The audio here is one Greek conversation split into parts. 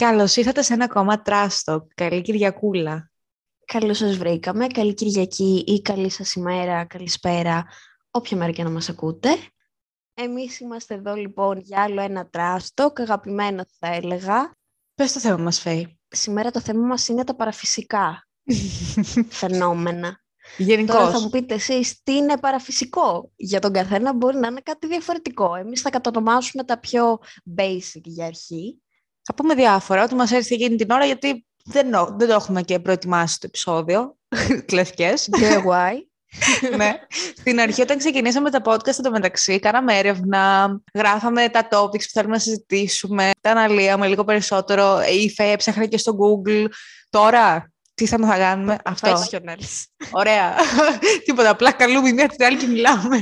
Καλώς ήρθατε σε ένα ακόμα τράστο. Καλή Κυριακούλα. Καλώς σας βρήκαμε. Καλή Κυριακή ή καλή σας ημέρα, καλησπέρα, όποια μέρα και να μας ακούτε. Εμείς είμαστε εδώ λοιπόν για άλλο ένα τράστο, αγαπημένο θα έλεγα. Πες το θέμα μας, Φέη. Σήμερα το θέμα μας είναι τα παραφυσικά φαινόμενα. Γενικώς. Τώρα θα μου πείτε εσείς τι είναι παραφυσικό; Για τον καθένα μπορεί να είναι κάτι διαφορετικό. Εμείς θα κατονομάσουμε τα πιο basic για αρχή. Θα πούμε διάφορα, ό,τι μας έρθει εκείνη την ώρα, γιατί δεν, δεν το έχουμε και προετοιμάσει το επεισόδιο. Κλεφκές. DIY. ναι. Στην αρχή, όταν ξεκινήσαμε τα podcast, το μεταξύ, κάναμε έρευνα, γράφαμε τα topics που θέλουμε να συζητήσουμε, τα αναλύαμε λίγο περισσότερο. Η Φέη έψαχνε και στο Google. Τώρα, τι θα θα κάνουμε, αυτό. Ωραία. Τίποτα, απλά καλούμε η μία την άλλη και μιλάμε.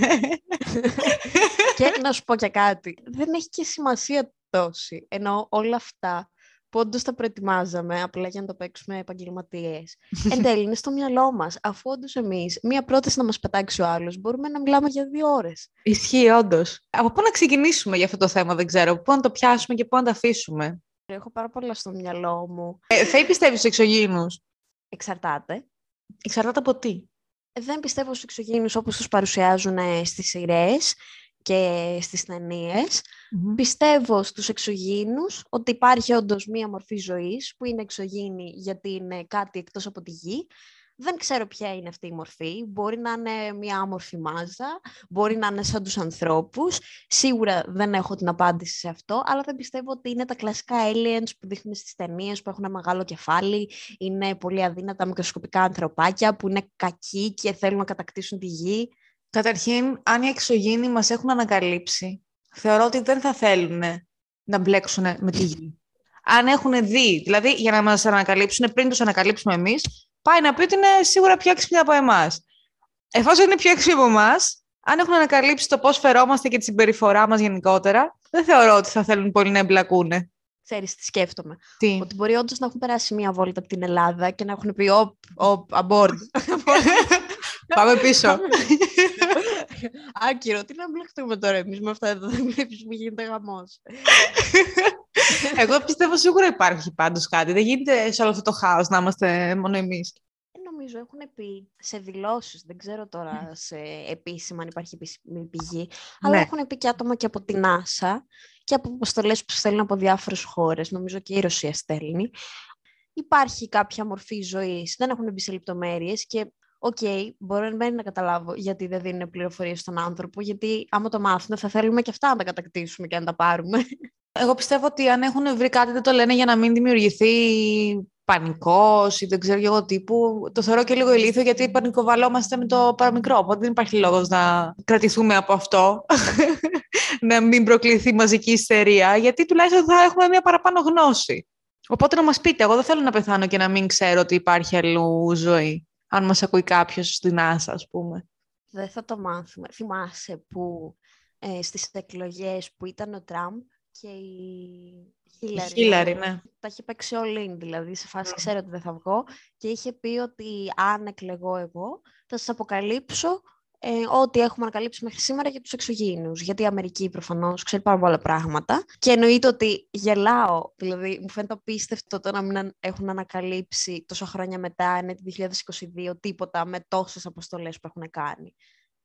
και να σου πω και κάτι. Δεν έχει και σημασία τόση. Ενώ όλα αυτά που όντως τα προετοιμάζαμε απλά για να το παίξουμε επαγγελματίες. Εν τέλει, είναι στο μυαλό μας. Αφού όντως εμείς μία πρόταση να μας πετάξει ο άλλος, μπορούμε να μιλάμε για δύο ώρες. Ισχύει, όντως. Από πού να ξεκινήσουμε για αυτό το θέμα, δεν ξέρω. Πού να το πιάσουμε και πού να το αφήσουμε. Έχω πάρα πολλά στο μυαλό μου. Ε, θα πιστεύεις στους εξωγήνου. Εξαρτάται. Εξαρτάται από τι; Ε, δεν πιστεύω στους εξωγήνους όπως τους παρουσιάζουν στις σειρές και στις ταινίες. Πιστεύω στους εξωγήνους ότι υπάρχει όντως μία μορφή ζωής που είναι εξωγήινη γιατί είναι κάτι εκτός από τη γη. Δεν ξέρω ποια είναι αυτή η μορφή. Μπορεί να είναι μια άμορφη μάζα, μπορεί να είναι σαν τους ανθρώπους. Σίγουρα δεν έχω την απάντηση σε αυτό, αλλά δεν πιστεύω ότι είναι τα κλασικά aliens που δείχνουν στις ταινίες που έχουν μεγάλο κεφάλι, είναι πολύ αδύνατα μικροσκοπικά ανθρωπάκια που είναι κακοί και θέλουν να κατακτήσουν τη γη. Καταρχήν, αν οι εξωγήινοι μας έχουν ανακαλύψει, θεωρώ ότι δεν θα θέλουν να μπλέξουν με τη γη. Αν έχουν δει, δηλαδή για να μας ανακαλύψουν πριν τους ανακαλύψουμε εμείς, πάει να πει ότι είναι σίγουρα πιο έξυπνοι από εμάς. Εφόσον είναι πιο έξυπνοι από εμάς, αν έχουν ανακαλύψει το πώς φερόμαστε και τη συμπεριφορά μας γενικότερα, δεν θεωρώ ότι θα θέλουν πολύ να εμπλακούν. Ξέρεις τι σκέφτομαι. Τι; Ότι μπορεί όντως να έχουν περάσει μία βόλτα από την Ελλάδα και να έχουν πει «Οπ, οπ, aboard». Πάμε πίσω. Άκυρο, τι να μπλεχτούμε τώρα εμείς με αυτά εδώ, δεν βλέπεις που γίνεται γαμός. Εγώ πιστεύω σίγουρα υπάρχει πάντως κάτι. Δεν γίνεται σε όλο αυτό το χάος να είμαστε μόνο εμείς. Ε, νομίζω έχουν πει σε δηλώσεις, δεν ξέρω τώρα σε επίσημα αν υπάρχει επίσημη πηγή, αλλά Ναι. έχουν πει και άτομα και από την NASA και από αποστολές που στέλνουν από διάφορες χώρες, νομίζω και η Ρωσία στέλνει. Υπάρχει κάποια μορφή ζωής, δεν έχουν μπει σε λεπτομέρειες και Οκ, μπορώ εν μέρει να καταλάβω γιατί δεν δίνουν πληροφορίες στον άνθρωπο, γιατί άμα το μάθουν θα θέλουμε και αυτά να τα κατακτήσουμε και να τα πάρουμε. Εγώ πιστεύω ότι αν έχουν βρει κάτι δεν το λένε για να μην δημιουργηθεί πανικός ή δεν ξέρω και εγώ τύπου. Το θεωρώ και λίγο ηλίθιο γιατί πανικοβαλόμαστε με το παραμικρό. Οπότε δεν υπάρχει λόγος να κρατηθούμε από αυτό. να μην προκληθεί μαζική ιστερία, γιατί τουλάχιστον θα έχουμε μια παραπάνω γνώση. Οπότε να μας πείτε, εγώ δεν θέλω να πεθάνω και να μην ξέρω ότι υπάρχει αλλού ζωή. Αν μας ακούει κάποιος στην NASA, ας πούμε. δεν θα το μάθουμε. Θυμάσαι που ε, στις εκλογές που ήταν ο Τραμπ και η Χίλαρη. Χίλαρη, ναι. Τα είχε παίξει all in, δηλαδή σε φάση ξέρω ότι δεν θα βγω και είχε πει ότι αν εκλεγώ εγώ θα σας αποκαλύψω ε, ό,τι έχουμε ανακαλύψει μέχρι σήμερα για τους εξωγήινους. Γιατί η Αμερική προφανώς ξέρει πάρα πολλά πράγματα και εννοείται ότι γελάω, δηλαδή μου φαίνεται απίστευτο το να μην αν- έχουν ανακαλύψει τόσα χρόνια μετά, είναι το 2022, τίποτα με τόσες αποστολές που έχουν κάνει.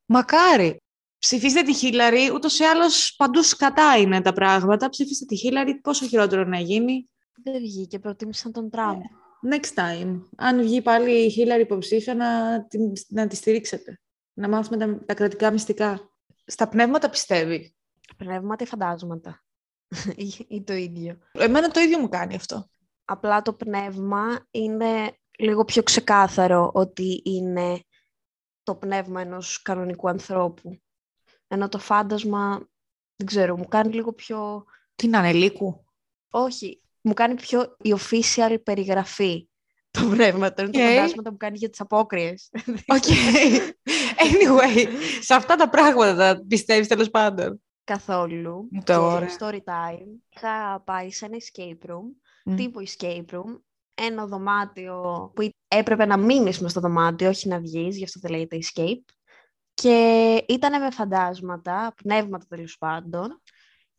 Μακάρι. Ψηφίστε τη Χίλαρη, ούτως ή άλλως παντού σκατά είναι τα πράγματα. Ψηφίστε τη Χίλαρη, πόσο χειρότερο να γίνει. Δεν βγήκε, προτίμησαν τον Τραμπ. Next time. Αν βγει πάλι η Χίλαρη υποψήφια, να, την, να τη στηρίξετε. Να μάθουμε τα, τα κρατικά μυστικά. Στα πνεύματα πιστεύει; Πνεύματα ή φαντάσματα. ή, ή το ίδιο. Εμένα το ίδιο μου κάνει αυτό. Απλά το πνεύμα είναι λίγο πιο ξεκάθαρο ότι είναι το πνεύμα ενός κανονικού ανθρώπου. Ενώ το φάντασμα, δεν ξέρω, μου κάνει λίγο πιο... Τι να είναι, λύκου. Όχι, μου κάνει πιο η official περιγραφή το πνεύμα. Το είναι Οκ. το φαντάσματα που κάνει για τις απόκριες. OK. anyway, σε αυτά τα πράγματα πιστεύεις τέλος πάντων. Καθόλου. Το Και ωραία. story time. Είχα πάει σε ένα escape room Μμ. τύπου escape room, ένα δωμάτιο που έπρεπε να μείνεις μες στο δωμάτιο, όχι να βγεις, γι' αυτό δεν λέγεται escape. Και ήταν με φαντάσματα, πνεύματα τέλος πάντων.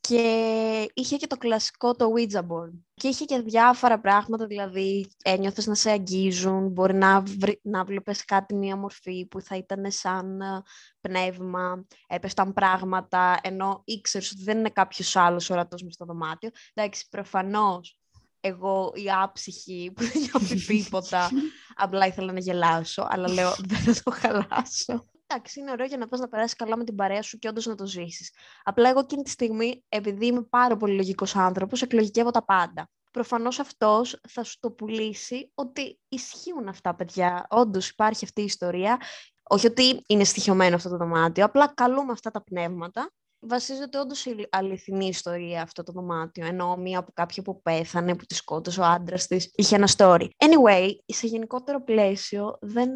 Και είχε και το κλασικό το Ouija board. Και είχε και διάφορα πράγματα, δηλαδή ένιωθες να σε αγγίζουν, μπορεί να, βρει, να βλέπεις κάτι μία μορφή που θα ήταν σαν ε, πνεύμα, έπεσταν πράγματα, ενώ ήξερες ότι δεν είναι κάποιος άλλος ορατός μες στο δωμάτιο. Εντάξει, προφανώς εγώ η άψυχη που δεν νιώθει τίποτα, απλά ήθελα να γελάσω, αλλά λέω δεν θα το χαλάσω εντάξει, είναι ωραίο για να πας να περάσεις καλά με την παρέα σου και όντως να το ζήσεις. Απλά εγώ εκείνη τη στιγμή, επειδή είμαι πάρα πολύ λογικός άνθρωπος, εκλογικεύω τα πάντα. Προφανώς αυτός θα σου το πουλήσει ότι ισχύουν αυτά, παιδιά. Όντως υπάρχει αυτή η ιστορία. Όχι ότι είναι στοιχειωμένο αυτό το δωμάτιο, απλά καλούμε αυτά τα πνεύματα. Βασίζεται όντως η αληθινή ιστορία αυτό το δωμάτιο. Ενώ μία από κάποια που πέθανε, που τη σκότωσε ο άντρας της, είχε ένα story. Anyway, σε γενικότερο πλαίσιο δεν,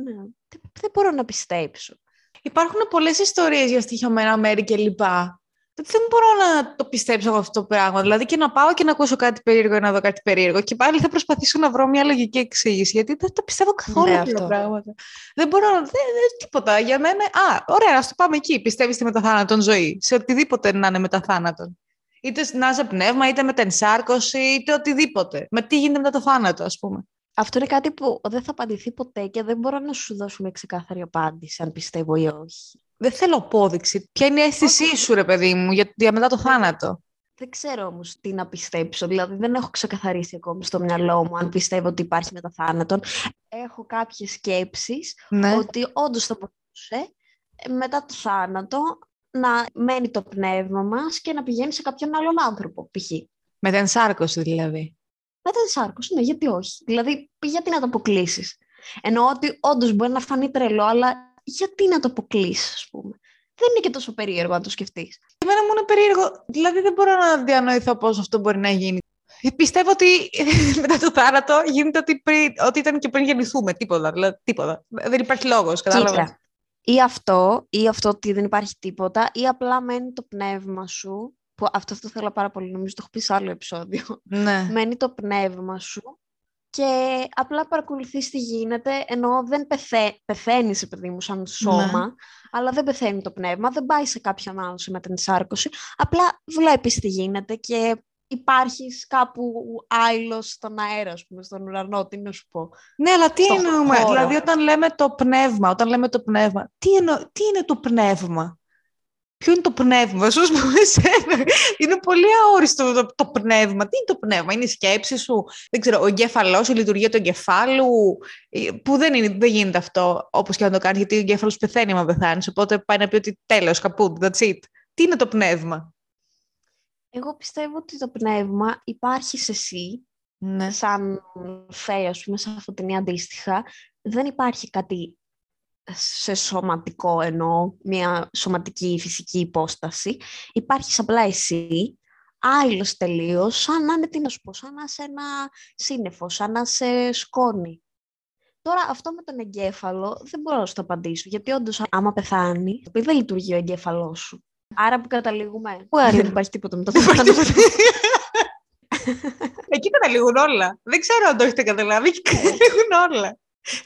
δεν μπορώ να πιστέψω. Υπάρχουν πολλές ιστορίες για στοιχειωμένα μέρη κλπ. Δεν μπορώ να το πιστέψω αυτό το πράγμα. Δηλαδή και να πάω και να ακούσω κάτι περίεργο ή να δω κάτι περίεργο. Και πάλι θα προσπαθήσω να βρω μια λογική εξήγηση. Γιατί δεν το πιστεύω καθόλου ναι, αυτά τα πράγματα. Δεν μπορώ να. Δεν, δεν, τίποτα. Για μένα. Α, ωραία, ας το πάμε εκεί. Πιστεύεις στη μεταθάνατον ζωή. Σε οτιδήποτε να είναι μεταθάνατον. Είτε να είσαι πνεύμα, είτε με την ενσάρκωση, είτε οτιδήποτε. Με τι γίνεται μετά το θάνατο, ας πούμε. Αυτό είναι κάτι που δεν θα απαντηθεί ποτέ και δεν μπορώ να σου δώσω μια ξεκάθαρη απάντηση, αν πιστεύω ή όχι. Δεν θέλω απόδειξη. Ποια είναι η αίσθησή σου, ρε παιδί μου, για, για μετά το θάνατο; Δεν ξέρω όμως τι να πιστέψω. Δηλαδή, δεν έχω ξεκαθαρίσει ακόμη στο μυαλό μου αν πιστεύω ότι υπάρχει μετά θάνατον. Έχω κάποιες σκέψεις ναι. ότι όντως θα μπορούσε ε, μετά το θάνατο να μένει το πνεύμα μας και να πηγαίνει σε κάποιον άλλον άνθρωπο, π.χ. Με την σάρκωση δηλαδή. Μετά τη σάρκωση, ναι, γιατί όχι. Δηλαδή, γιατί να το αποκλείσεις. Εννοώ ότι όντως μπορεί να φανεί τρελό, αλλά γιατί να το αποκλείσεις, ας πούμε. Δεν είναι και τόσο περίεργο αν το σκεφτείς. Εμένα μου είναι περίεργο. Δηλαδή, δεν μπορώ να διανοηθώ πώς αυτό μπορεί να γίνει. Πιστεύω ότι μετά το θάνατο γίνεται ότι, πριν, ότι ήταν και πριν γεννηθούμε. Τίποτα. Δηλαδή, τίποτα. Δεν υπάρχει λόγος. Κατάλαβα. Ή αυτό, ή αυτό ότι δεν υπάρχει τίποτα, ή απλά μένει το πνεύμα σου που αυτό το θέλω πάρα πολύ, νομίζω το έχω πει σε άλλο επεισόδιο. Ναι. Μένει το πνεύμα σου και απλά παρακολουθείς τι γίνεται, ενώ δεν πεθα... πεθαίνεις, παιδί μου, σαν σώμα, ναι. αλλά δεν πεθαίνει το πνεύμα, δεν πάει σε κάποιον άλλο με την εισάρκωση, απλά βλέπεις τι γίνεται και υπάρχεις κάπου άλλο στον αέρα, ας πούμε, στον ουρανό, τι να σου πω. Ναι, αλλά τι εννοούμε, δηλαδή όταν λέμε το πνεύμα, όταν λέμε το πνεύμα, τι, τι είναι το πνεύμα; Ποιο είναι το πνεύμα σου, πούμε, εσένα. Είναι πολύ αόριστο το, το, πνεύμα. Τι είναι το πνεύμα, είναι η σκέψη σου, δεν ξέρω, ο εγκέφαλός, η λειτουργία του εγκεφάλου, ε, που δεν, είναι, δεν γίνεται αυτό όπως και να το κάνεις, γιατί ο εγκέφαλος πεθαίνει άμα πεθάνεις. Οπότε πάει να πει ότι τέλος, καπούτ, that's it. Τι είναι το πνεύμα; Εγώ πιστεύω ότι το πνεύμα υπάρχει σε εσύ, ναι. σαν φέη, ας πούμε, σαν φωτεινή αντίστοιχα. Δεν υπάρχει κάτι σε σωματικό εννοώ, μια σωματική φυσική υπόσταση. Υπάρχει απλά εσύ, άλλος τελείως, σαν να είναι τι να σου πω, σαν να είσαι ένα σύννεφο, σαν να σε σκόνη. Τώρα αυτό με τον εγκέφαλο δεν μπορώ να σου το απαντήσω, γιατί όντως άμα πεθάνει, δεν λειτουργεί ο εγκέφαλός σου. Άρα που καταλήγουμε. Πού άρα δεν υπάρχει τίποτα με το Εκεί καταλήγουν όλα. Δεν ξέρω αν το έχετε καταλάβει. Εκεί καταλήγουν όλα.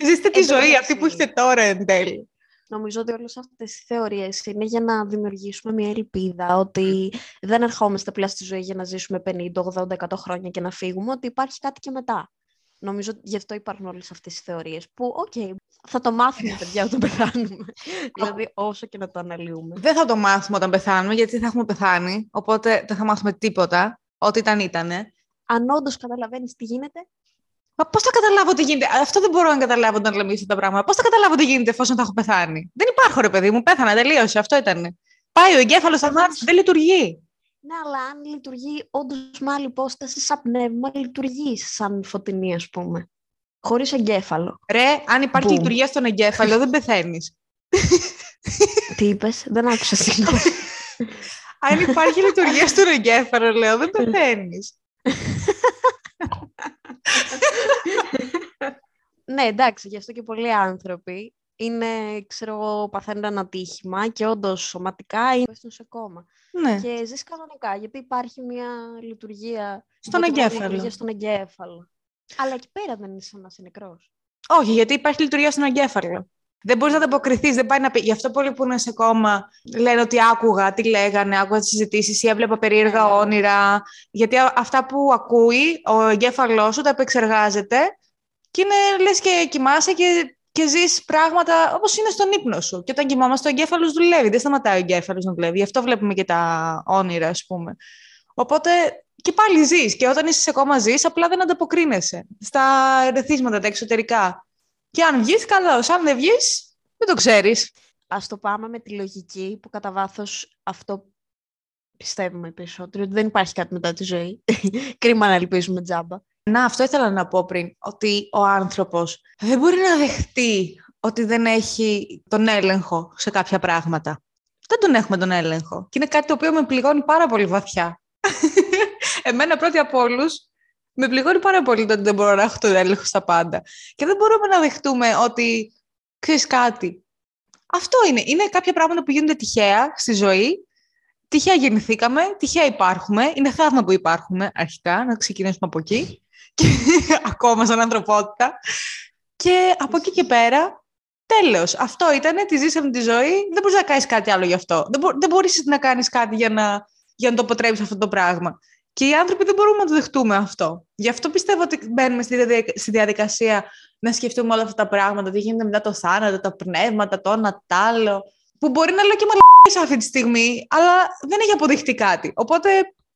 Ζήστε τη ζωή αυτή που έχετε τώρα εν τέλει. Νομίζω ότι όλες αυτές οι θεωρίες είναι για να δημιουργήσουμε μια ελπίδα ότι δεν ερχόμαστε απλά στη ζωή για να ζήσουμε 50, 80, 100 χρόνια και να φύγουμε, ότι υπάρχει κάτι και μετά. Νομίζω γι' αυτό υπάρχουν όλες αυτές οι θεωρίες που, OK, okay, θα το μάθουμε παιδιά όταν πεθάνουμε. δηλαδή όσο και να το αναλύουμε. Δεν θα το μάθουμε όταν πεθάνουμε γιατί θα έχουμε πεθάνει, οπότε δεν θα μάθουμε τίποτα. Ό,τι ήταν ήτανε. Αν όντως καταλαβαίνεις τι γίνεται, Μα πώς θα καταλάβω τι γίνεται; Αυτό δεν μπορώ να καταλάβω όταν λέμε αυτά τα πράγματα. Πώς θα καταλάβω τι γίνεται εφόσον θα έχω πεθάνει; Δεν υπάρχω, ρε παιδί μου. Πέθανα, τελείωσε. Αυτό ήταν. Πάει ο εγκέφαλος στα μάτια, δεν λειτουργεί. Ναι, αλλά αν λειτουργεί όντως με άλλη υπόσταση, σαν πνεύμα, λειτουργεί σαν φωτεινή, ας πούμε. Χωρίς εγκέφαλο. Ρε, αν υπάρχει Boom. λειτουργία στον εγκέφαλο, δεν πεθαίνεις. Τι είπες, δεν άκουσα συγγνώμη. αν υπάρχει λειτουργία στον εγκέφαλο, λέω, δεν πεθαίνεις. ναι, εντάξει, γι' αυτό και πολλοί άνθρωποι είναι, ξέρω, παθαίνουν ένα ατύχημα και όντως σωματικά είναι σε κόμμα. Ναι. Και ζεις κανονικά, γιατί υπάρχει μια λειτουργία στον εγκέφαλο. Λειτουργία στον εγκέφαλο. Αλλά εκεί πέρα δεν είναι σαν να είσαι νεκρός. Όχι, γιατί υπάρχει λειτουργία στον εγκέφαλο. Δεν μπορείς να ανταποκριθείς, δεν πάει να πει. Γι' αυτό πολλοί που είναι σε κόμμα λένε ότι άκουγα, τι λέγανε, άκουγα τις συζητήσεις ή έβλεπα περίεργα ναι. όνειρα. Γιατί αυτά που ακούει ο εγκέφαλός σου τα επεξεργάζεται και είναι λες και κοιμάσαι και, και ζεις πράγματα όπως είναι στον ύπνο σου. Και όταν κοιμόμαστε, ο εγκέφαλος δουλεύει. Δεν σταματάει ο εγκέφαλος να δουλεύει. Γι' αυτό βλέπουμε και τα όνειρα, ας πούμε. Οπότε και πάλι ζεις. Και όταν είσαι σε κόμμα, ζεις, απλά δεν ανταποκρίνεσαι στα ερεθίσματα, τα εξωτερικά. Και αν βγεις, καλώς. Αν δεν βγεις, δεν το ξέρεις. Α το πάμε με τη λογική που κατά βάθος αυτό πιστεύουμε περισσότερο, ότι δεν υπάρχει κάτι μετά τη ζωή. Κρίμα να ελπίζουμε τζάμπα. Να, αυτό ήθελα να πω πριν, ότι ο άνθρωπος δεν μπορεί να δεχτεί ότι δεν έχει τον έλεγχο σε κάποια πράγματα. Δεν τον έχουμε τον έλεγχο. Και είναι κάτι το οποίο με πληγώνει πάρα πολύ βαθιά. Εμένα πρώτη από όλους, με πληγώνει πάρα πολύ το ότι δεν μπορώ να έχω τον έλεγχο στα πάντα. Και δεν μπορούμε να δεχτούμε ότι ξέρεις κάτι. Αυτό είναι. Είναι κάποια πράγματα που γίνονται τυχαία στη ζωή. Τυχαία γεννηθήκαμε, τυχαία υπάρχουμε. Είναι θαύμα που υπάρχουμε αρχικά, να ξεκινήσουμε από εκεί. Και ακόμα σαν ανθρωπότητα. Και από εκεί και πέρα, τέλος. Αυτό ήταν, τη ζήσαμε τη ζωή. Δεν μπορείς να κάνεις κάτι άλλο γι' αυτό. Δεν, μπο- δεν μπορείς να κάνεις κάτι για να, για να το αποτρέψεις αυτό το πράγμα. Και οι άνθρωποι δεν μπορούμε να το δεχτούμε αυτό. Γι' αυτό πιστεύω ότι μπαίνουμε στη διαδικασία να σκεφτούμε όλα αυτά τα πράγματα, τι γίνεται μετά το θάνατο, τα πνεύματα, το ένα άλλο, που μπορεί να λέω και μαλακές αυτή τη στιγμή, αλλά δεν έχει αποδειχτεί κάτι. Οπότε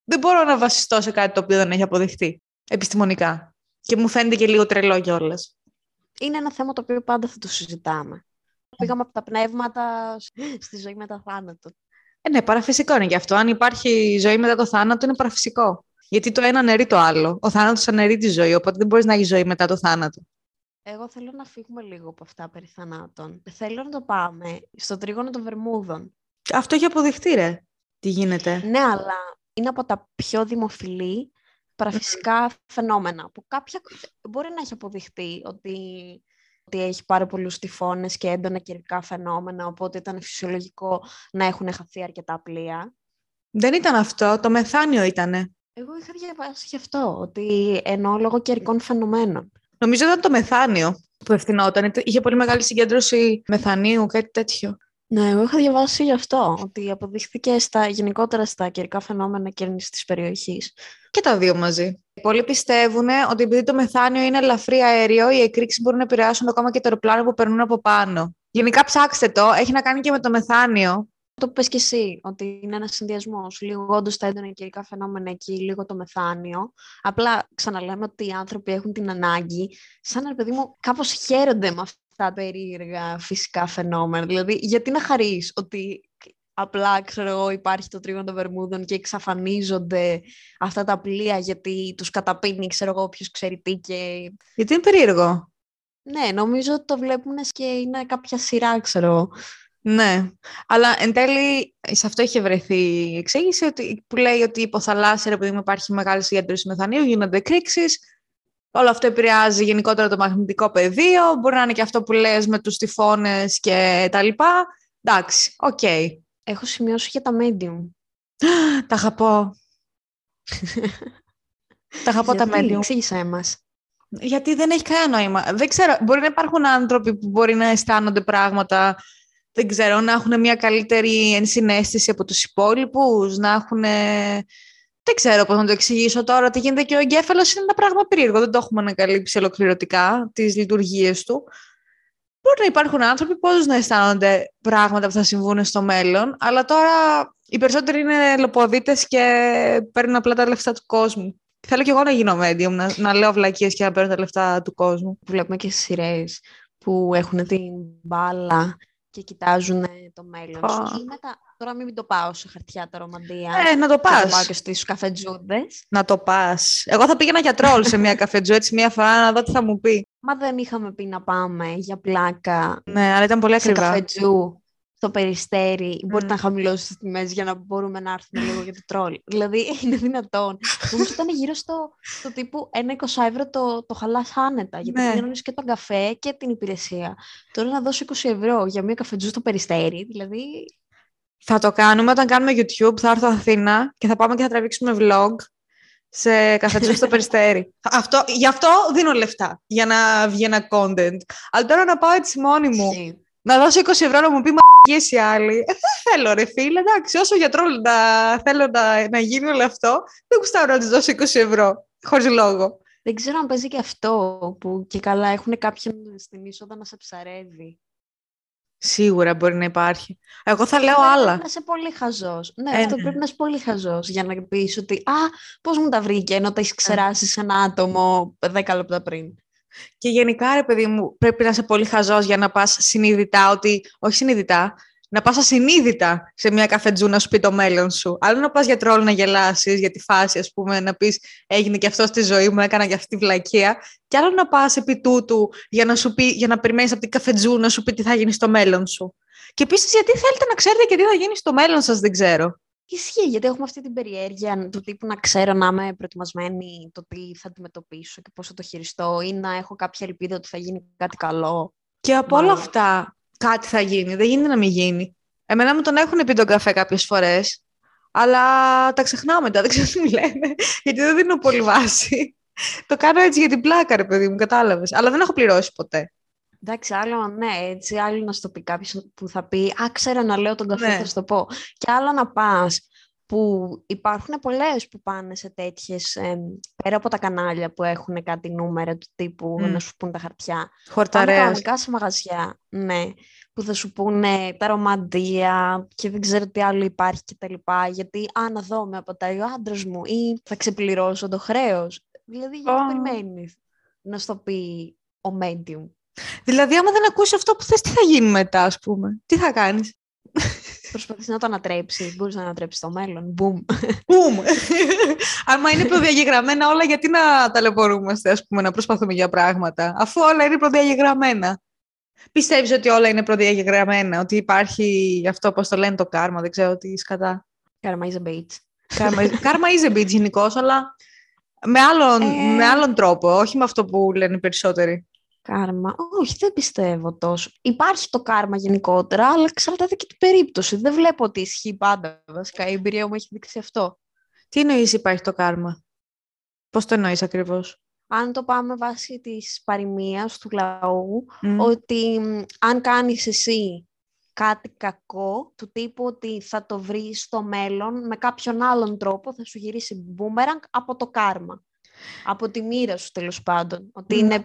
δεν μπορώ να βασιστώ σε κάτι το οποίο δεν έχει αποδειχτεί επιστημονικά. Και μου φαίνεται και λίγο τρελό κιόλας. Είναι ένα θέμα το οποίο πάντα θα το συζητάμε. Πήγαμε από τα πνεύματα στη ζωή μετά θάνατο. Ε, ναι, παραφυσικό είναι γι' αυτό. Αν υπάρχει ζωή μετά το θάνατο, είναι παραφυσικό. Γιατί το ένα αναιρεί το άλλο. Ο θάνατος αναιρεί τη ζωή, οπότε δεν μπορείς να έχεις ζωή μετά το θάνατο. Εγώ θέλω να φύγουμε λίγο από αυτά περί θανάτων. Θέλω να το πάμε στο τρίγωνο των Βερμούδων. Αυτό έχει αποδειχτεί, ρε. Τι γίνεται; Ναι, αλλά είναι από τα πιο δημοφιλή παραφυσικά φαινόμενα. Που κάποια μπορεί να έχει αποδειχτεί ότι, ότι έχει πάρα πολλούς τυφώνες και έντονα καιρικά φαινόμενα, οπότε ήταν φυσιολογικό να έχουν χαθεί αρκετά πλοία. Δεν ήταν αυτό, το μεθάνιο ήτανε. Εγώ είχα διαβάσει γι' αυτό, ότι ενώ λόγω καιρικών φαινομένων. Νομίζω ήταν το μεθάνιο που ευθυνόταν. Είχε πολύ μεγάλη συγκέντρωση μεθανίου, κάτι τέτοιο. Ναι, εγώ είχα διαβάσει γι' αυτό, ότι αποδείχθηκε στα, γενικότερα στα καιρικά φαινόμενα κέρνησης της περιοχής. Και τα δύο μαζί. Πολλοί πιστεύουν ότι επειδή το μεθάνιο είναι ελαφρύ αέριο, οι εκρήξεις μπορούν να επηρεάσουν ακόμα και το αεροπλάνο που περνούν από πάνω. Γενικά ψάξτε το, έχει να κάνει και με το μεθάνιο. Το πες και εσύ, ότι είναι ένας συνδυασμός. Λίγο όντως τα έντονα καιρικά φαινόμενα εκεί, λίγο το μεθάνιο. Απλά ξαναλέμε ότι οι άνθρωποι έχουν την ανάγκη, σαν ένα παιδί μου, κάπως χαίρονται με αυτά τα περίεργα φυσικά φαινόμενα. Δηλαδή, γιατί να χαρείς ότι απλά, ξέρω εγώ, υπάρχει το τρίγωνο των Βερμούδων και εξαφανίζονται αυτά τα πλοία γιατί τους καταπίνει, ξέρω εγώ, όποιος ξέρει τι και... Γιατί είναι περίεργο. Ναι, νομίζω ότι το βλέπουν και είναι κάποια σειρά, ξέρω ναι, αλλά εν τέλει σε αυτό είχε βρεθεί η εξήγηση ότι, που λέει ότι υποθαλάσσια, επειδή υπάρχει μεγάλη συγκέντρωση μεθανίου, γίνονται εκρήξεις. Όλο αυτό επηρεάζει γενικότερα το μαγνητικό πεδίο. Μπορεί να είναι και αυτό που λες με τους τυφώνες και τα λοιπά. Εντάξει, OK. Okay. Έχω σημειώσει για τα μέντιουμ. τα αγαπώ. τα αγαπώ τα μέντιουμ. Εξήγησέ μας. Γιατί δεν έχει κανένα νόημα. Δεν ξέρω, μπορεί να υπάρχουν άνθρωποι που μπορεί να αισθάνονται πράγματα δεν ξέρω, να έχουν μια καλύτερη ενσυναίσθηση από τους υπόλοιπους, να έχουν... Δεν ξέρω πώς να το εξηγήσω τώρα, τι γίνεται και ο εγκέφαλος είναι ένα πράγμα περίεργο, δεν το έχουμε ανακαλύψει ολοκληρωτικά, τις λειτουργίες του. Μπορεί να υπάρχουν άνθρωποι που να αισθάνονται πράγματα που θα συμβούν στο μέλλον, αλλά τώρα οι περισσότεροι είναι λοποδίτες και παίρνουν απλά τα λεφτά του κόσμου. Θέλω κι εγώ να γίνω medium, να, να λέω βλακίες και να παίρνω τα λεφτά του κόσμου. Βλέπουμε και σειρές που έχουν την μπάλα και κοιτάζουν το μέλλον σου. μετά, τώρα μην το πάω σε χαρτιά τα ρομαντία. Ε, να το πας. Να το πάω και στις καφετζούδες. Να το πας. Εγώ θα πήγαινα για τρόλ σε μια καφετζού, έτσι μια φορά να δω τι θα μου πει. Μα δεν είχαμε πει να πάμε για πλάκα. Ναι, αλλά ήταν πολύ ακριβά. Σε καφετζού στο περιστέρι, mm. μπορείτε να χαμηλώσετε τις τιμές για να μπορούμε να έρθουμε λίγο για το τρόλ. δηλαδή είναι δυνατόν. Νομίζω ήταν γύρω στο, στο τύπου 1,20 ευρώ το, το χαλάς άνετα. Γιατί ναι. και τον καφέ και την υπηρεσία. Τώρα να δώσω 20 ευρώ για μια καφετζού στο περιστέρι, δηλαδή. Θα το κάνουμε όταν κάνουμε YouTube. Θα έρθω Αθήνα και θα πάμε και θα τραβήξουμε vlog σε καφετζού στο περιστέρι. αυτό, γι' αυτό δίνω λεφτά, για να βγει ένα content. Αλλά τώρα να πάω έτσι μόνη μου Να δώσω 20 ευρώ να μου πει μαγικές οι άλλοι. Ε, δεν θέλω ρε φίλε, εντάξει, όσο γιατρό να θέλω να, να γίνει όλο αυτό, δεν γουστάρω να της δώσω 20 ευρώ, χωρίς λόγο. Δεν ξέρω αν παίζει και αυτό που και καλά έχουν κάποιον στην είσοδο να σε ψαρεύει. Σίγουρα μπορεί να υπάρχει. Εγώ θα λέω άλλα. Πρέπει να είσαι πολύ χαζός. Ναι, ε, αυτό ναι. πρέπει να είσαι πολύ χαζός για να πεις ότι Α, πώς μου τα βρήκε ενώ τα έχεις ξεράσει ένα άτομο 10 λεπτά πριν. Και γενικά, ρε παιδί μου, πρέπει να είσαι πολύ χαζός για να πας συνειδητά ότι. Όχι συνειδητά, να πας ασυνείδητα σε μια καφετζού να σου πει το μέλλον σου. Άλλο να πας για τρόλ να γελάσεις, για τη φάση, ας πούμε, να πεις έγινε και αυτό στη ζωή μου, έκανα και αυτή τη βλακεία. Και άλλο να πας επί τούτου για να, σου πει, για να περιμένεις από την καφετζού να σου πει τι θα γίνει στο μέλλον σου. Και επίσης, γιατί θέλετε να ξέρετε και τι θα γίνει στο μέλλον σας, δεν ξέρω. Ισχύει, γιατί έχουμε αυτή την περιέργεια του τύπου να ξέρω να είμαι προετοιμασμένη το τι θα αντιμετωπίσω και πώς θα το χειριστώ ή να έχω κάποια ελπίδα ότι θα γίνει κάτι καλό. Και από όλα αυτά, κάτι θα γίνει. Δεν γίνεται να μην γίνει. Εμένα μου τον έχουν πει τον καφέ κάποιες φορές, αλλά τα ξεχνάω μετά, δεν ξέρω τι μου λένε, γιατί δεν δίνω πολύ βάση. το κάνω έτσι για την πλάκα, ρε παιδί μου, κατάλαβες. Αλλά δεν έχω πληρώσει ποτέ. Εντάξει, άλλο ναι, έτσι, άλλο να στο πει κάποιος που θα πει «Α, ξέρω να λέω τον καφέ, ναι. θα στο πω». Και άλλο να πας που υπάρχουν πολλές που πάνε σε τέτοιες, πέρα από τα κανάλια που έχουν κάτι νούμερα του τύπου να σου πούν τα χαρτιά. Χορταρέας. Πάνε σε μαγαζιά, ναι, που θα σου πούνε τα ρομαντία και δεν ξέρω τι άλλο υπάρχει και τα λοιπά, γιατί α, να δω με αποτάει ο άντρας μου ή θα ξεπληρώσω το χρέος. Δηλαδή, γιατί oh. περιμένεις να στο πει ο medium. Δηλαδή, άμα δεν ακούσεις αυτό που θες, τι θα γίνει μετά, ας πούμε; Τι θα κάνεις; Προσπαθείς να το ανατρέψεις. Μπορείς να ανατρέψεις το μέλλον. Μπουμ. Μπουμ. Άμα είναι προδιαγεγραμμένα όλα, γιατί να ταλαιπωρούμαστε, ας πούμε, να προσπαθούμε για πράγματα. Αφού όλα είναι προδιαγεγραμμένα; Πιστεύεις ότι όλα είναι προδιαγεγραμμένα, ότι υπάρχει αυτό, πώς το λένε, το κάρμα, δεν ξέρω τι σκατά. Κάρμα is a bitch. Κάρμα is a bitch γενικώς, αλλά με άλλον, ε... με άλλον τρόπο, όχι με αυτό που λένε οι περισσότεροι. Κάρμα. Όχι, δεν πιστεύω τόσο. Υπάρχει το κάρμα γενικότερα, αλλά εξαρτάται και την περίπτωση. Δεν βλέπω ότι ισχύει πάντα. Βασικά η εμπειρία μου έχει δείξει αυτό. Τι εννοείς υπάρχει το κάρμα, Πώς το εννοείς ακριβώς; Αν το πάμε βάσει της παροιμίας του λαού, ότι αν κάνεις εσύ κάτι κακό, του τύπου ότι θα το βρεις στο μέλλον με κάποιον άλλον τρόπο, θα σου γυρίσει μπούμεραγκ από το κάρμα. Από τη μοίρα σου τέλος πάντων. Ότι είναι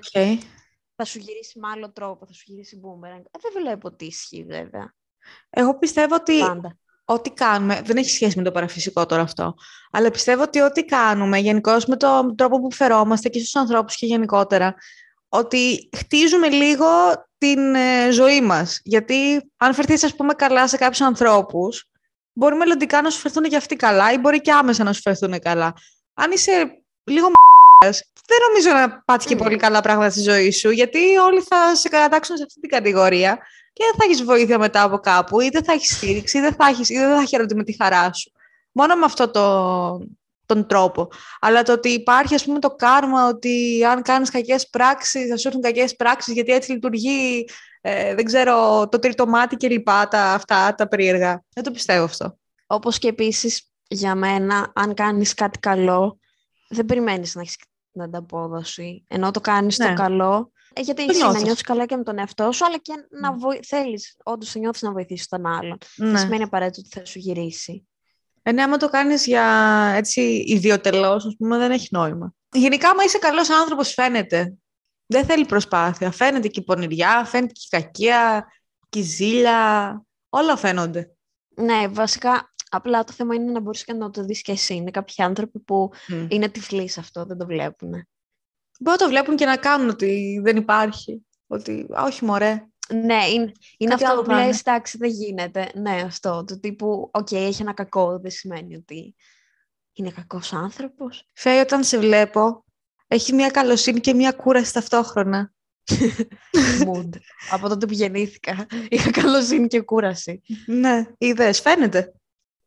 θα σου γυρίσει με άλλο τρόπο, θα σου γυρίσει boomerang. Ε, δεν βλέπω τι ισχύει βέβαια. Εγώ πιστεύω ότι ό,τι κάνουμε, δεν έχει σχέση με το παραφυσικό τώρα αυτό, αλλά πιστεύω ότι ό,τι κάνουμε γενικώ με τον τρόπο που φερόμαστε και στους ανθρώπους και γενικότερα, ότι χτίζουμε λίγο την ε, ζωή μας. Γιατί αν φερθείς, ας πούμε, καλά σε κάποιους ανθρώπους, μπορεί μελλοντικά να σου φερθούν και αυτοί καλά ή μπορεί και άμεσα να σου φερθούν καλά. Αν είσαι λίγο δεν νομίζω να πάτει και πολύ καλά πράγματα στη ζωή σου, γιατί όλοι θα σε κατατάξουν σε αυτή την κατηγορία και δεν θα έχεις βοήθεια μετά από κάπου, ή δεν θα έχεις στήριξη, ή δεν θα, έχεις, ή δεν θα χαίρονται με τη χαρά σου. Μόνο με αυτό το, τον τρόπο. Αλλά το ότι υπάρχει, ας πούμε, το κάρμα ότι αν κάνεις κακές πράξεις, θα σου έρθουν κακές πράξεις, γιατί έτσι λειτουργεί, ε, δεν ξέρω, το τρίτο μάτι και λοιπά, τα, αυτά, τα περίεργα. Δεν το πιστεύω αυτό. Όπως και επίσης, για μένα, αν κάνεις κάτι καλό, δεν περιμένεις να έχεις την ανταπόδοση, ενώ το κάνεις ναι. το καλό, ε, γιατί εσύ να νιώθεις καλά και με τον εαυτό σου, αλλά και να βοη... θέλεις όντως να νιώθεις να βοηθήσεις τον άλλον. Ναι. Δεν σημαίνει απαραίτητο ότι θα σου γυρίσει. Ε, ναι, άμα το κάνεις για έτσι ιδιωτελώς, ας πούμε, δεν έχει νόημα. Γενικά, άμα είσαι καλός άνθρωπος, φαίνεται. Δεν θέλει προσπάθεια. Φαίνεται και η πονηριά, φαίνεται και η κακία, και η ζήλια. Όλα φαίνονται. Ναι, βασικά Απλά το θέμα είναι να μπορείς και να το δεις και εσύ. Είναι κάποιοι άνθρωποι που είναι τυφλοί σε αυτό, δεν το βλέπουν. Μπορεί να το βλέπουν και να κάνουν ότι δεν υπάρχει. Ότι, όχι μωρέ. Ναι, είναι, είναι αυτό που λες, εντάξει, δεν γίνεται. Ναι, αυτό. Το τύπου, OK, okay, έχει ένα κακό, δεν σημαίνει ότι είναι κακός άνθρωπος. Φέη, όταν σε βλέπω, έχει μια καλοσύνη και μια κούραση ταυτόχρονα. Mood. Από τότε που γεννήθηκα, είχα καλοσύνη και κούραση. Ναι, είδες, φαίνεται.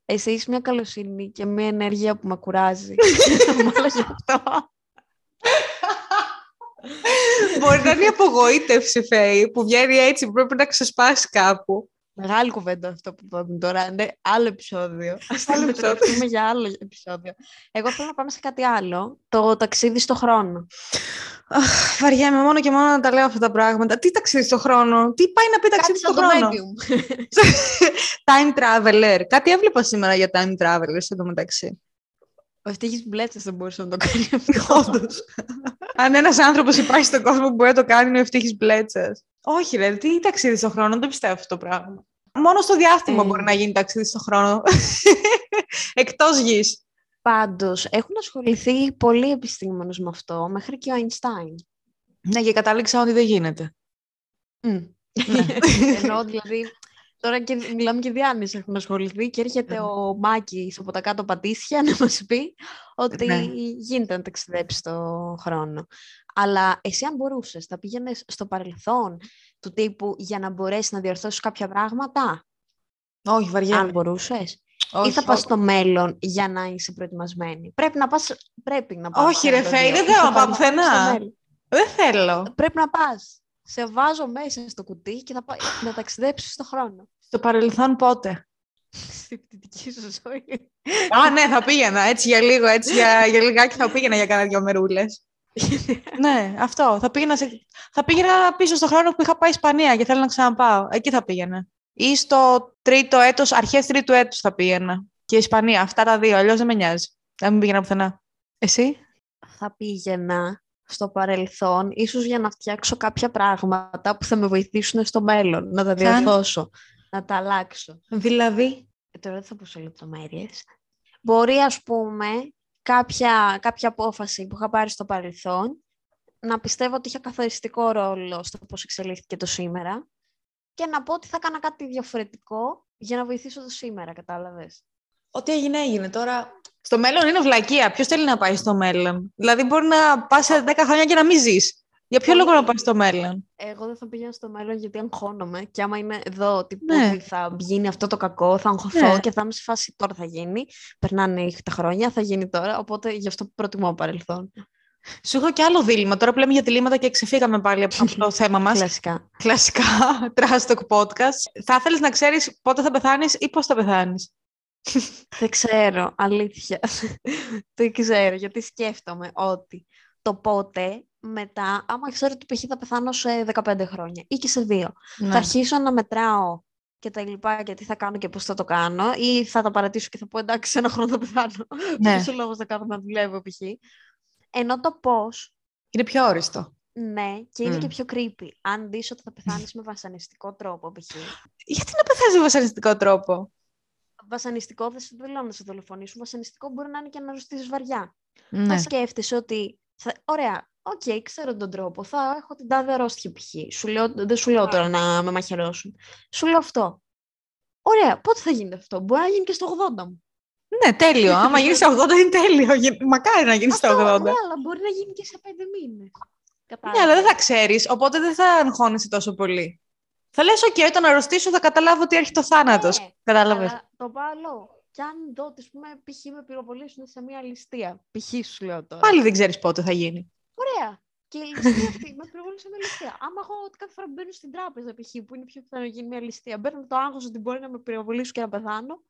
Εσύ είσαι μια καλοσύνη και μια ενέργεια που με κουράζει. Μόνο γι' αυτό. Μπορεί να είναι η απογοήτευση, Φέη, που βγαίνει έτσι, που πρέπει να ξεσπάσει κάπου. Μεγάλη κουβέντα αυτό που είπαμε τώρα. Είναι άλλο επεισόδιο. Ας το μετρήσουμε για άλλο επεισόδιο. Εγώ θέλω να πάμε σε κάτι άλλο. Το ταξίδι στο χρόνο. Αχ, βαριέμαι μόνο και μόνο να τα λέω αυτά τα πράγματα. Τι ταξίδι στον χρόνο, τι πάει να πει ταξίδι στον χρόνο; time traveler. Κάτι έβλεπα σήμερα για time travelers εδώ μεταξύ. Ο Ευτύχης Μπλέτσας δεν μπορούσε να το κάνει αυτό. Αν ένας άνθρωπος υπάρχει στον κόσμο που μπορεί να το κάνει, είναι ο Ευτύχης Μπλέτσας. Όχι ρε, τι ταξίδι στον χρόνο, δεν πιστεύω αυτό το πράγμα. Μόνο στο διάστημα ε... μπορεί να γίνει ταξίδι στον χρόνο. Εκτός γης. Πάντως, έχουν ασχοληθεί πολλοί επιστήμονες με αυτό, μέχρι και ο Αϊνστάιν. Ναι, και κατάληξα ότι δεν γίνεται. Mm. Ναι. Ενώ δηλαδή Τώρα και μιλάμε και διάνυση έχουν ασχοληθεί και έρχεται ο Μάκης από τα κάτω πατήσια να μας πει ότι ναι. γίνεται να ταξιδέψει το χρόνο. Αλλά εσύ αν μπορούσες, θα πήγαινες στο παρελθόν του τύπου για να μπορέσεις να διορθώσεις κάποια πράγματα; Όχι, βαριά. Αν μπορούσες; Όχι, ή θα πας στο μέλλον για να είσαι προετοιμασμένη; Πρέπει να πας, πρέπει να πας. Όχι ρε Φέη, δεν θέλω να πάω πουθενά. Δεν θέλω. Πρέπει να πας. Σε βάζω μέσα στο κουτί και θα πάει να ταξιδέψεις στον χρόνο. Στο παρελθόν πότε; Στη πτυτική σου ζωή. Α, ναι, θα πήγαινα. Έτσι για λίγο, έτσι για, για λιγάκι θα πήγαινα για κάνα δυο μερούλες. ναι, αυτό. Θα πήγαινα, σε... θα πήγαινα πίσω στο χρόνο που είχα πάει Ισπανία και θέλω να ξαναπάω. Εκεί θα πήγαινα. Ή στο τρίτο έτος, αρχές τρίτου έτους θα πήγαινα. Και Ισπανία. Αυτά τα δύο. Αλλιώς δεν με νοιάζει. Δεν μην πήγαινα πουθενά. Εσύ; Θα πήγαινα στο παρελθόν, ίσως για να φτιάξω κάποια πράγματα που θα με βοηθήσουν στο μέλλον, να τα διορθώσω, να τα αλλάξω. Δηλαδή; Ε, τώρα δεν θα πω σε λεπτομέρειες. Μπορεί, ας πούμε, κάποια, κάποια απόφαση που είχα πάρει στο παρελθόν, να πιστεύω ότι είχε καθοριστικό ρόλο στο πώς εξελίχθηκε το σήμερα και να πω ότι θα έκανα κάτι διαφορετικό για να βοηθήσω το σήμερα, κατάλαβες. Ό,τι έγινε, έγινε. Τώρα στο μέλλον είναι βλακεία. Ποιος θέλει να πάει στο μέλλον; Δηλαδή, μπορεί να πας σε 10 χρόνια και να μην ζεις. Για ποιο λόγο να πάει στο μέλλον; Εγώ δεν θα πηγαίνω στο μέλλον γιατί αγχώνομαι. Και άμα είμαι εδώ, τύπου ναι. θα γίνει αυτό το κακό, θα αγχωθώ ναι. και θα είμαι σε φάση τώρα θα γίνει. Περνάνε τα χρόνια, θα γίνει τώρα. Οπότε γι' αυτό προτιμώ παρελθόν. Σου έχω και άλλο δίλημα. Τώρα που λέμε για διλήμματα και ξεφύγαμε πάλι από το θέμα μας. Κλασικά. Κλασικά. Trash Podcast. Θα ήθελε να ξέρεις πότε θα πεθάνεις ή πώς θα πεθάνεις; Δεν ξέρω, αλήθεια. Δεν ξέρω, γιατί σκέφτομαι ότι το πότε μετά, άμα ξέρω ότι π.χ. θα πεθάνω σε 15 χρόνια ή και σε δύο, ναι. θα αρχίσω να μετράω και τα λοιπά γιατί θα κάνω και πώς θα το κάνω ή θα τα παρατήσω και θα πω εντάξει σε ένα χρόνο θα πεθάνω. Ναι. Ποιος ο λόγος να κάνω να δουλεύω π.χ. Ενώ το πώς... Είναι πιο όριστο. Ναι, και είναι και πιο creepy. Αν δεις ότι θα πεθάνεις με βασανιστικό τρόπο π.χ. Γιατί να πεθάνεις με βασανιστικό τρόπο; Βασανιστικό δεν σου λέω να σε δολοφονήσουν. Βασανιστικό μπορεί να είναι και να αρρωστήσει βαριά. Ναι. Θα σκέφτεσαι ότι. Θα... Ωραία, OK, okay, ξέρω τον τρόπο. Θα έχω την τάδε αρρώστια π.χ. Σου λέω, δεν σου λέω τώρα να με μαχαιρώσουν. Σου λέω αυτό. Ωραία, πότε θα γίνει αυτό. Μπορεί να γίνει και στο 80 μου. Ναι, τέλειο. Άμα γίνει στο 80 είναι τέλειο. Μακάρι να γίνει στο 80. Ναι, αλλά μπορεί να γίνει και σε 5 μήνες. Ναι, αλλά δεν θα ξέρεις, οπότε δεν θα αγχώνεσαι τόσο πολύ. Θα λες, OK, όταν αρρωστήσω θα καταλάβω ότι έρχεται ο θάνατος. Ναι, Κατάλαβες. το πάω Κι αν δω, ας πούμε, π.χ. με πυροβολήσουν σε μια ληστεία. Π.χ. σου λέω τώρα. Πάλι δεν ξέρεις πότε θα γίνει. Ωραία. Και η ληστεία αυτή με πυροβολήσουν σε μια ληστεία. Άμα εγώ κάθε φορά που μπαίνω στην τράπεζα, π.χ. που είναι πιο πιθανό να γίνει μια ληστεία, μπαίνω το άγχος ότι μπορεί να με πυροβολήσουν και να πεθάνω.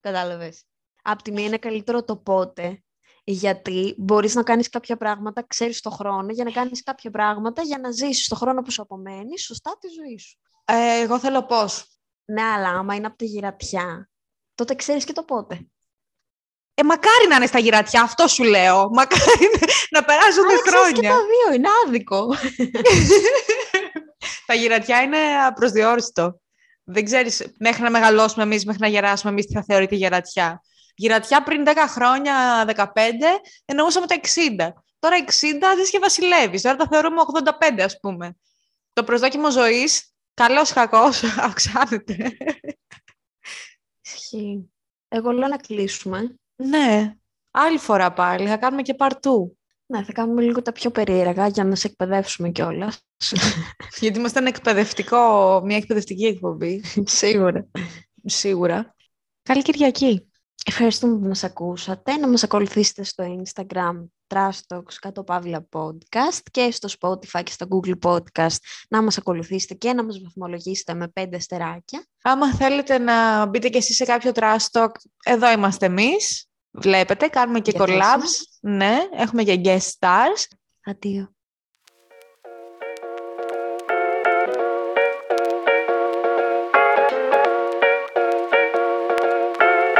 Κατάλαβες. Απ' τη μία είναι καλύτερο το πότε, γιατί μπορείς να κάνεις κάποια πράγματα, ξέρεις το χρόνο, για να κάνεις κάποια πράγματα για να ζήσεις το χρόνο που σου απομένει σωστά τη ζωή σου. Ε, εγώ θέλω πώς. Ναι, αλλά άμα είναι από τη γυρατιά, τότε ξέρεις και το πότε. Ε, μακάρι να είναι στα γυρατιά, αυτό σου λέω. Μακάρι να περάσουν αλλά χρόνια. και τα δύο, είναι άδικο. τα γυρατιά είναι προσδιορίστο. Δεν ξέρεις, μέχρι να μεγαλώσουμε εμείς, μέχρι να γεράσουμε εμείς, τι θα θεωρείται γυρατιά. Γυρατιά πριν 10 χρόνια, 15, εννοούσαμε τα 60. Τώρα 60 δεν και βασιλεύεις. Τώρα τα θεωρούμε 85, ας πούμε. Το προσδόκιμο ζωής Καλός κακός, αυξάνεται. Ισχύει. Εγώ λέω να κλείσουμε. Ναι. Άλλη φορά πάλι. Θα κάνουμε και παρτού. Ναι, θα κάνουμε λίγο τα πιο περίεργα για να σε εκπαιδεύσουμε κιόλας. Γιατί είμαστε ένα εκπαιδευτικό, μια εκπαιδευτική εκπομπή. Σίγουρα. Σίγουρα. Καλή Κυριακή. Ευχαριστούμε που μας ακούσατε. Να μας ακολουθήσετε στο Instagram Trash κάτω παύλα podcast και στο Spotify και στο Google Podcast να μας ακολουθήσετε και να μας βαθμολογήσετε με πέντε στεράκια. Άμα θέλετε να μπείτε και εσείς σε κάποιο Trash Talk, εδώ είμαστε εμείς. Βλέπετε, κάνουμε και collabs. Ναι, έχουμε και guest stars. Αντίο.